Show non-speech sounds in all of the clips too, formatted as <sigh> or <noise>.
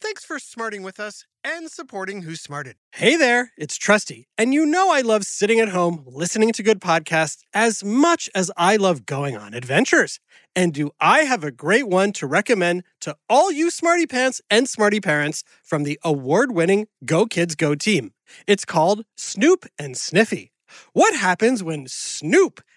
Thanks for smarting with us and supporting Who Smarted. Hey there, it's Trusty, and you know I love sitting at home listening to good podcasts as much as I love going on adventures. And do I have a great one to recommend to all you smarty pants and smarty parents from the award winning Go Kids Go team? It's called Snoop and Sniffy. What happens when Snoop,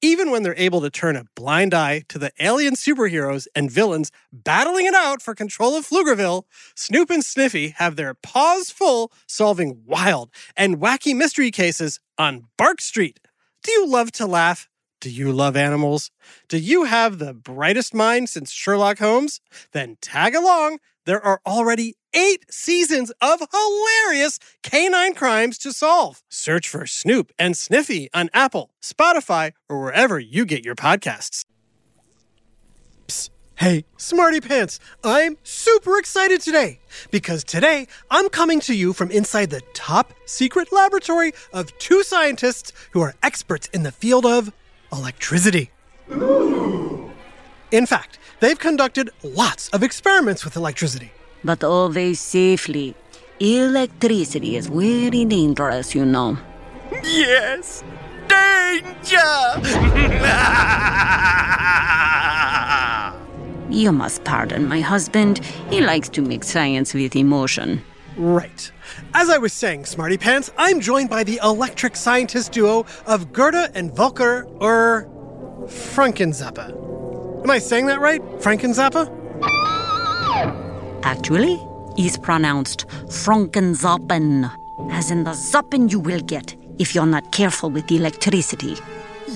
Even when they're able to turn a blind eye to the alien superheroes and villains battling it out for control of Pflugerville, Snoop and Sniffy have their paws full solving wild and wacky mystery cases on Bark Street. Do you love to laugh? Do you love animals? Do you have the brightest mind since Sherlock Holmes? Then tag along. There are already eight seasons of hilarious canine crimes to solve. Search for Snoop and Sniffy on Apple, Spotify, or wherever you get your podcasts. Psst. Hey, Smarty Pants, I'm super excited today because today I'm coming to you from inside the top secret laboratory of two scientists who are experts in the field of electricity. Ooh. In fact, they've conducted lots of experiments with electricity. But always safely. Electricity is very dangerous, you know. Yes, danger! <laughs> You must pardon my husband. He likes to mix science with emotion. Right. As I was saying, Smarty Pants, I'm joined by the electric scientist duo of Gerda and Volker, or Frankenzappe. Am I saying that right? Frankenzappe? Actually, it's pronounced Frankenzappen, as in the zappen you will get if you're not careful with the electricity.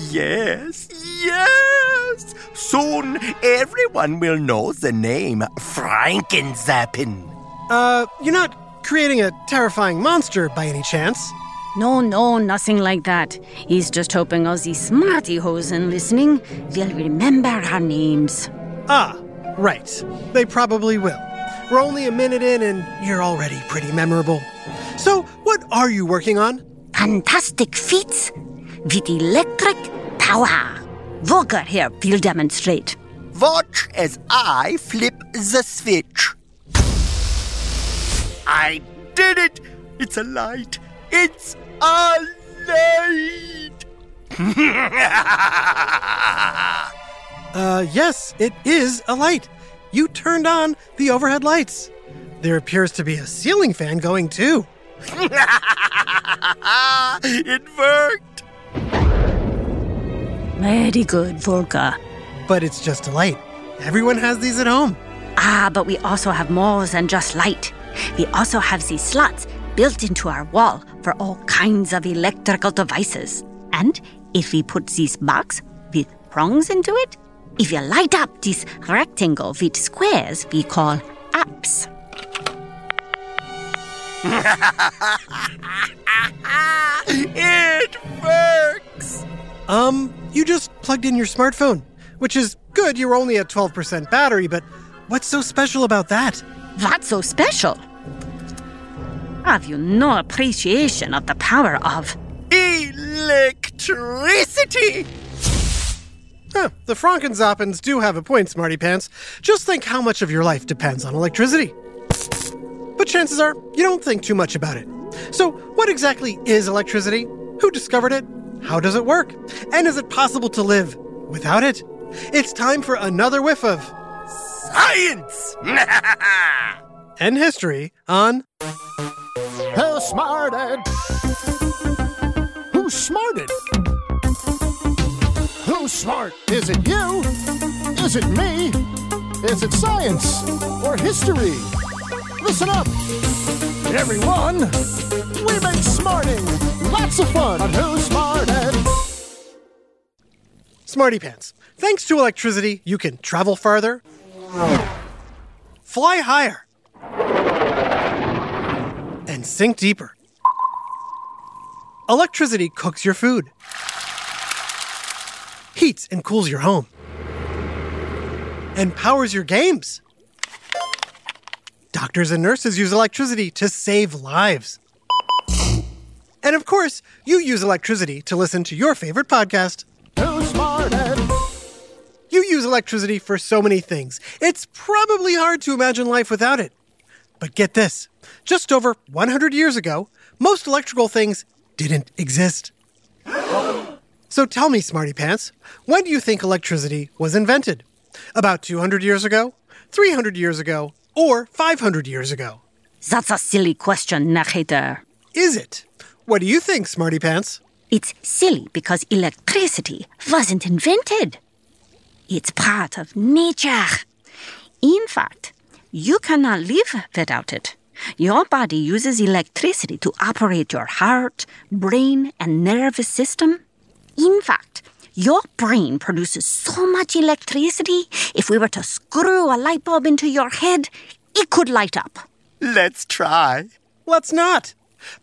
Yes, yes! Soon everyone will know the name Frankenzappen. Uh, you're not creating a terrifying monster by any chance? No, no, nothing like that. He's just hoping all these smarty hosen listening will remember our names. Ah, right. They probably will. We're only a minute in and you're already pretty memorable. So, what are you working on? Fantastic feats with electric power. Volker here will demonstrate. Watch as I flip the switch. I did it! It's a light! It's a light! <laughs> Uh, yes, it is a light. You turned on the overhead lights. There appears to be a ceiling fan going too. <laughs> it worked! Very good, Volker. But it's just a light. Everyone has these at home. Ah, but we also have more than just light. We also have these slots built into our wall for all kinds of electrical devices. And if we put this box with prongs into it, if you light up this rectangle with squares we call apps. <laughs> it works! Um, you just plugged in your smartphone, which is good. You're only at 12% battery, but what's so special about that? What's so special? Have you no appreciation of the power of Electricity! Huh, the Frankenzappens do have a point, Smarty Pants. Just think how much of your life depends on electricity. But chances are you don't think too much about it. So, what exactly is electricity? Who discovered it? How does it work? And is it possible to live without it? It's time for another whiff of Science! <laughs> and history on Who smarted? Who smarted? Who's smart? Is it you? Is it me? Is it science or history? Listen up, everyone. We make smarting lots of fun on Who Smarted. Smarty Pants. Thanks to electricity, you can travel farther, fly higher, and sink deeper. Electricity cooks your food, heats and cools your home, and powers your games. Doctors and nurses use electricity to save lives. And of course, you use electricity to listen to your favorite podcast. Who smarted? You use electricity for so many things. It's probably hard to imagine life without it. But get this just over 100 years ago, most electrical things didn't exist. Oh. So tell me, Smarty Pants, when do you think electricity was invented? About 200 years ago? 300 years ago? Or 500 years ago? That's a silly question, Nacheter. Is it? What do you think, Smarty Pants? It's silly because electricity wasn't invented. It's part of nature. In fact, you cannot live without it. Your body uses electricity to operate your heart, brain, and nervous system. In fact, your brain produces so much electricity, if we were to screw a light bulb into your head, it could light up. Let's try. Let's not.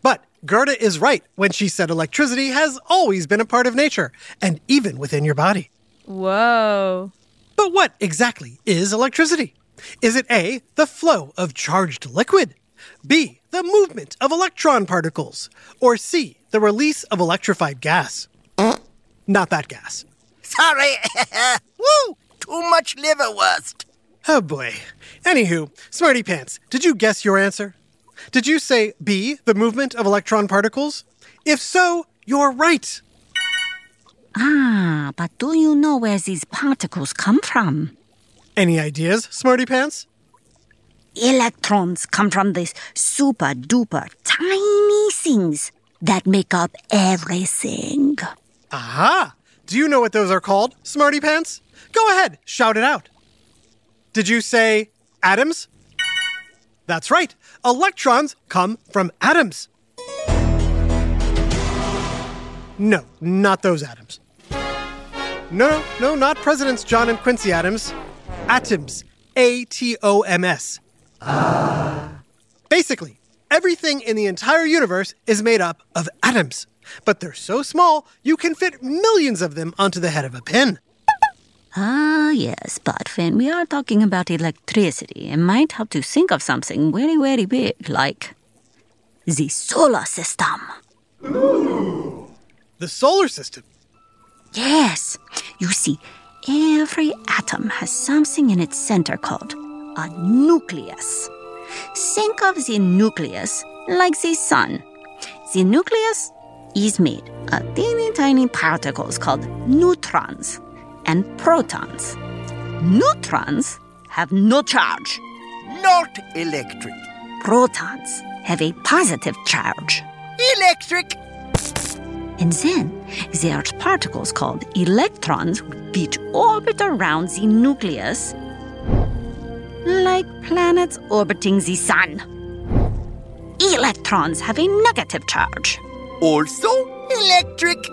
But Gerda is right when she said electricity has always been a part of nature, and even within your body. Whoa. But what exactly is electricity? Is it A, the flow of charged liquid? B, the movement of electron particles? Or C, the release of electrified gas? Not that gas. Sorry. <laughs> Woo! Too much liverwurst. Oh boy. Anywho, Smarty Pants, did you guess your answer? Did you say B, the movement of electron particles? If so, you're right. Ah, but do you know where these particles come from? Any ideas, Smarty Pants? Electrons come from these super duper tiny things that make up everything. Aha! Do you know what those are called, Smarty Pants? Go ahead, shout it out. Did you say atoms? That's right. Electrons come from atoms. No, not those atoms. No, no, no, not Presidents John and Quincy Adams. Atoms. A T O M S. Ah. Basically, everything in the entire universe is made up of atoms. But they're so small, you can fit millions of them onto the head of a pin. Ah, yes, but when we are talking about electricity, it might help to think of something very, very big, like the solar system. The solar system. Yes, you see, every atom has something in its center called a nucleus. Think of the nucleus like the sun. The nucleus is made of teeny tiny particles called neutrons and protons. Neutrons have no charge. Not electric. Protons have a positive charge. Electric. And then there are particles called electrons which orbit around the nucleus like planets orbiting the sun. Electrons have a negative charge. Also electric.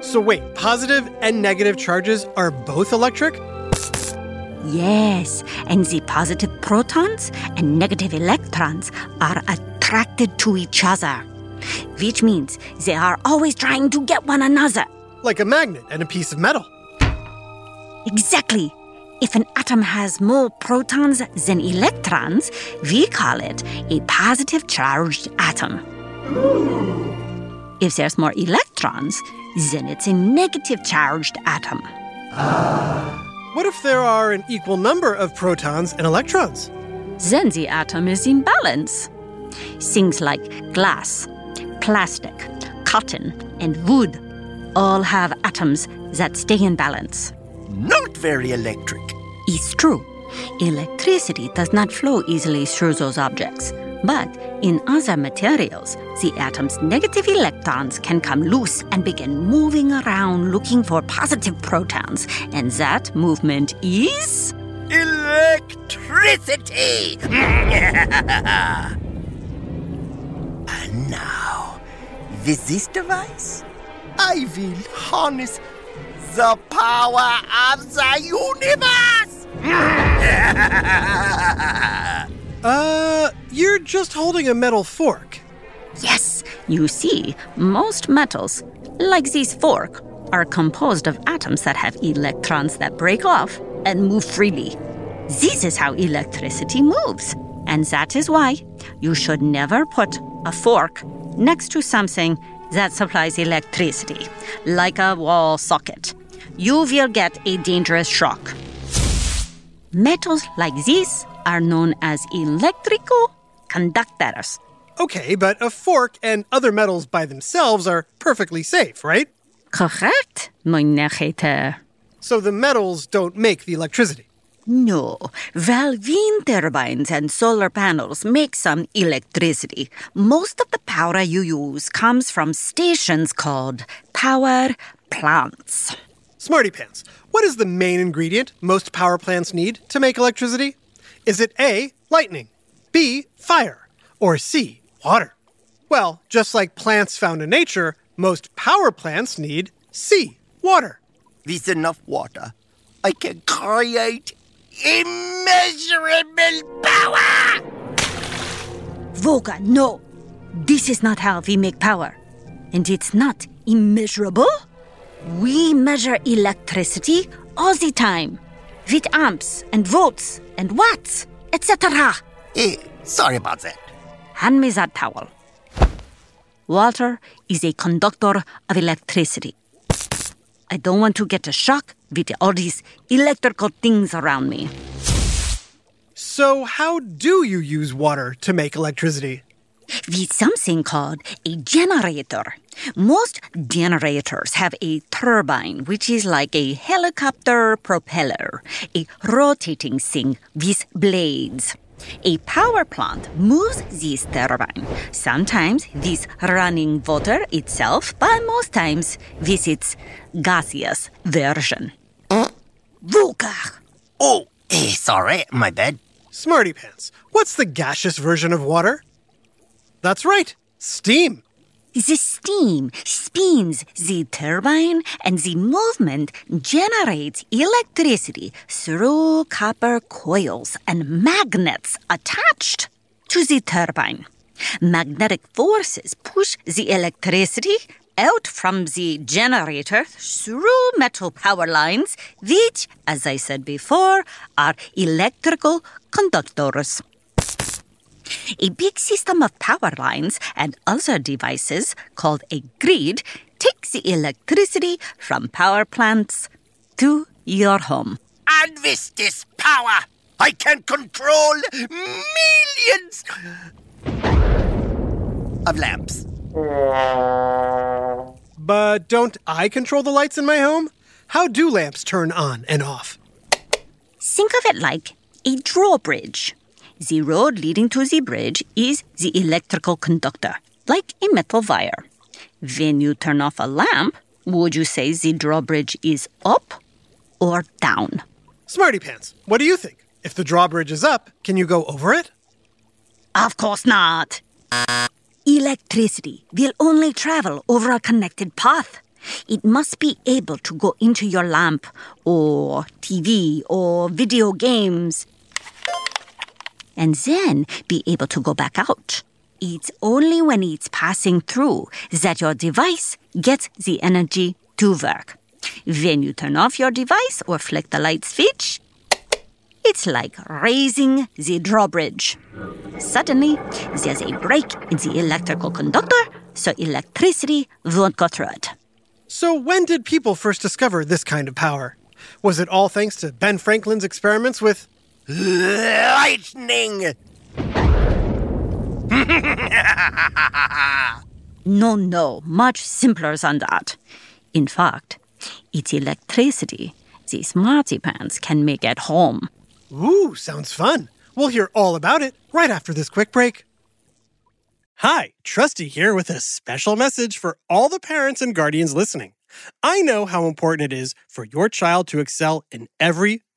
So, wait, positive and negative charges are both electric? Yes, and the positive protons and negative electrons are attracted to each other, which means they are always trying to get one another. Like a magnet and a piece of metal. Exactly. If an atom has more protons than electrons, we call it a positive charged atom. If there's more electrons, then it's a negative charged atom. What if there are an equal number of protons and electrons? Then the atom is in balance. Things like glass, plastic, cotton, and wood all have atoms that stay in balance. Not very electric. It's true. Electricity does not flow easily through those objects. But in other materials, the atom's negative electrons can come loose and begin moving around looking for positive protons. And that movement is. Electricity! <laughs> and now, with this device, I will harness the power of the universe! <laughs> Uh, you're just holding a metal fork. Yes, you see, most metals, like this fork, are composed of atoms that have electrons that break off and move freely. This is how electricity moves. And that is why you should never put a fork next to something that supplies electricity, like a wall socket. You will get a dangerous shock. Metals like these are known as electrical conductors. Okay, but a fork and other metals by themselves are perfectly safe, right? Correct, mein Negeter. So the metals don't make the electricity. No, while wind turbines and solar panels make some electricity, most of the power you use comes from stations called power plants. Smarty Pants, what is the main ingredient most power plants need to make electricity? Is it A, lightning, B, fire, or C, water? Well, just like plants found in nature, most power plants need C, water. With enough water, I can create immeasurable power! Volker, no. This is not how we make power. And it's not immeasurable. We measure electricity all the time with amps and volts and watts, etc. Eh, sorry about that. Hand me that towel. Water is a conductor of electricity. I don't want to get a shock with all these electrical things around me. So, how do you use water to make electricity? with something called a generator. Most generators have a turbine, which is like a helicopter propeller, a rotating thing with blades. A power plant moves this turbine. Sometimes this running water itself, but most times with its gaseous version. Volker! Oh, eh, sorry, my bad. Smarty Pants, what's the gaseous version of water? That's right, steam. The steam spins the turbine and the movement generates electricity through copper coils and magnets attached to the turbine. Magnetic forces push the electricity out from the generator through metal power lines, which, as I said before, are electrical conductors. A big system of power lines and other devices called a grid takes the electricity from power plants to your home. And with this power, I can control millions of lamps. But don't I control the lights in my home? How do lamps turn on and off? Think of it like a drawbridge. The road leading to the bridge is the electrical conductor, like a metal wire. When you turn off a lamp, would you say the drawbridge is up or down? Smarty Pants, what do you think? If the drawbridge is up, can you go over it? Of course not. Electricity will only travel over a connected path. It must be able to go into your lamp, or TV, or video games, and then be able to go back out. It's only when it's passing through that your device gets the energy to work. When you turn off your device or flick the light switch, it's like raising the drawbridge. Suddenly, there's a break in the electrical conductor, so electricity won't go through it. So, when did people first discover this kind of power? Was it all thanks to Ben Franklin's experiments with. Lightning! <laughs> No, no, much simpler than that. In fact, it's electricity these marzipan can make at home. Ooh, sounds fun. We'll hear all about it right after this quick break. Hi, Trusty here with a special message for all the parents and guardians listening. I know how important it is for your child to excel in every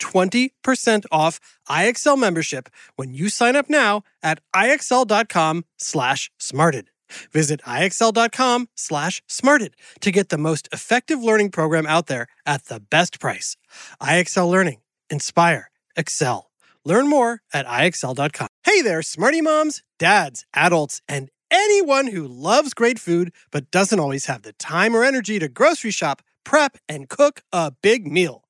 20% off IXL membership when you sign up now at IXL.com slash smarted. Visit IXL.com slash smarted to get the most effective learning program out there at the best price. IXL Learning. Inspire. Excel. Learn more at IXL.com. Hey there, smarty moms, dads, adults, and anyone who loves great food but doesn't always have the time or energy to grocery shop, prep, and cook a big meal.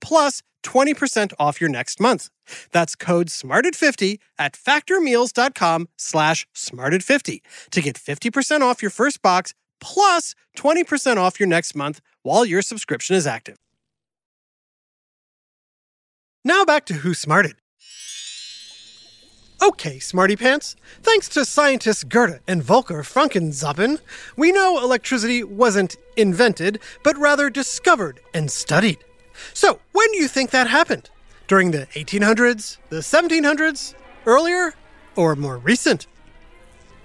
plus 20% off your next month. That's code SMARTED50 at factormeals.com slash SMARTED50 to get 50% off your first box plus 20% off your next month while your subscription is active. Now back to Who Smarted. Okay, Smarty Pants. Thanks to scientists Gerda and Volker Frankenzappen, we know electricity wasn't invented, but rather discovered and studied. So, when do you think that happened? During the 1800s, the 1700s, earlier, or more recent?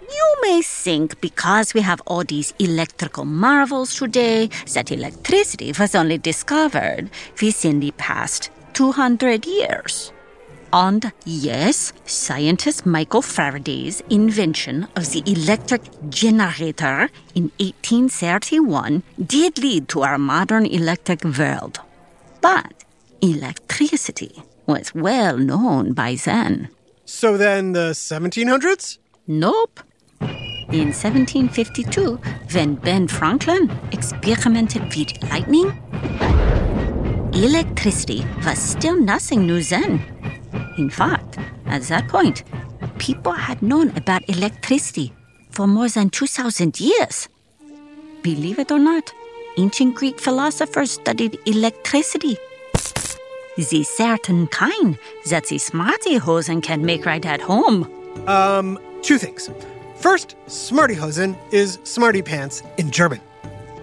You may think because we have all these electrical marvels today that electricity was only discovered within the past 200 years. And yes, scientist Michael Faraday's invention of the electric generator in 1831 did lead to our modern electric world. But electricity was well known by then. So then the 1700s? Nope. In 1752, when Ben Franklin experimented with lightning, electricity was still nothing new then. In fact, at that point, people had known about electricity for more than 2,000 years. Believe it or not, ancient Greek philosophers studied electricity. the certain kind that the Smarty Hosen can make right at home. Um, two things. First, Smarty Hosen is Smarty Pants in German.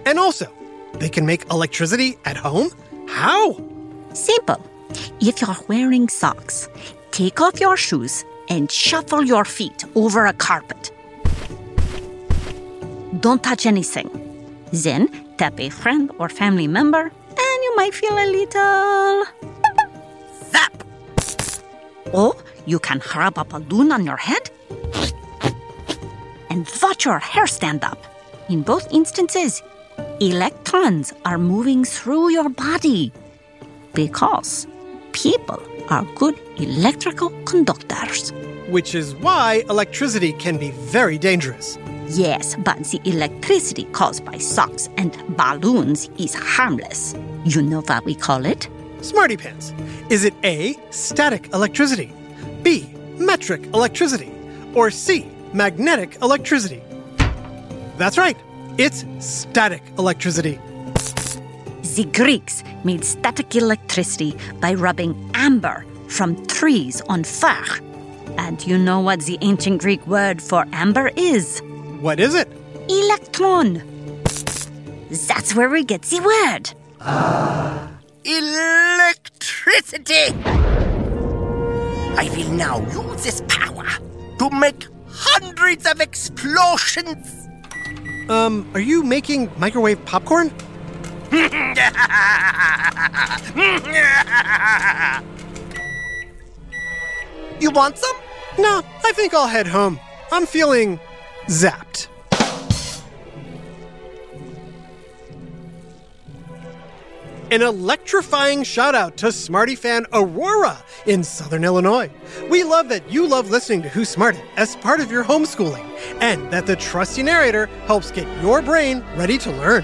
And also, they can make electricity at home? How? Simple. If you're wearing socks, take off your shoes and shuffle your feet over a carpet. Don't touch anything. Then tap a friend or family member, and you might feel a little. Zap! Or you can rub a balloon on your head and watch your hair stand up. In both instances, electrons are moving through your body because people are good electrical conductors. Which is why electricity can be very dangerous. Yes, but the electricity caused by socks and balloons is harmless. You know what we call it? Smarty Pants. Is it A, static electricity, B, metric electricity, or C, magnetic electricity? That's right, it's static electricity. The Greeks made static electricity by rubbing amber from trees on fire. And you know what the ancient Greek word for amber is? What is it? Electron. That's where we get the word. Ah. <gasps> Electricity! I will now use this power to make hundreds of explosions. Um, are you making microwave popcorn? <laughs> You want some? No, I think I'll head home. I'm feeling zapped. An electrifying shout out to Smarty fan Aurora in Southern Illinois. We love that you love listening to Who Smarted as part of your homeschooling, and that the trusty narrator helps get your brain ready to learn.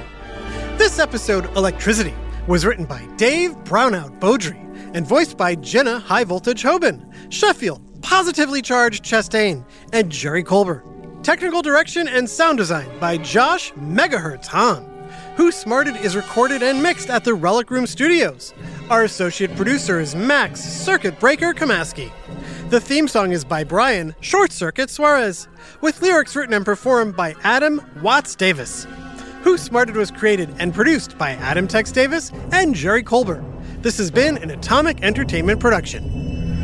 This episode, Electricity, was written by Dave Brownout Beaudry and voiced by Jenna High Voltage Hoban, Sheffield, Positively Charged Chastain, and Jerry Colbert. Technical direction and sound design by Josh Megahertz Hahn. Who Smarted is recorded and mixed at the Relic Room Studios. Our associate producer is Max Circuit Breaker Kamaski. The theme song is by Brian Short Circuit Suarez, with lyrics written and performed by Adam Watts Davis. Who Smarted was created and produced by Adam Tex Davis and Jerry Colbert. This has been an Atomic Entertainment production.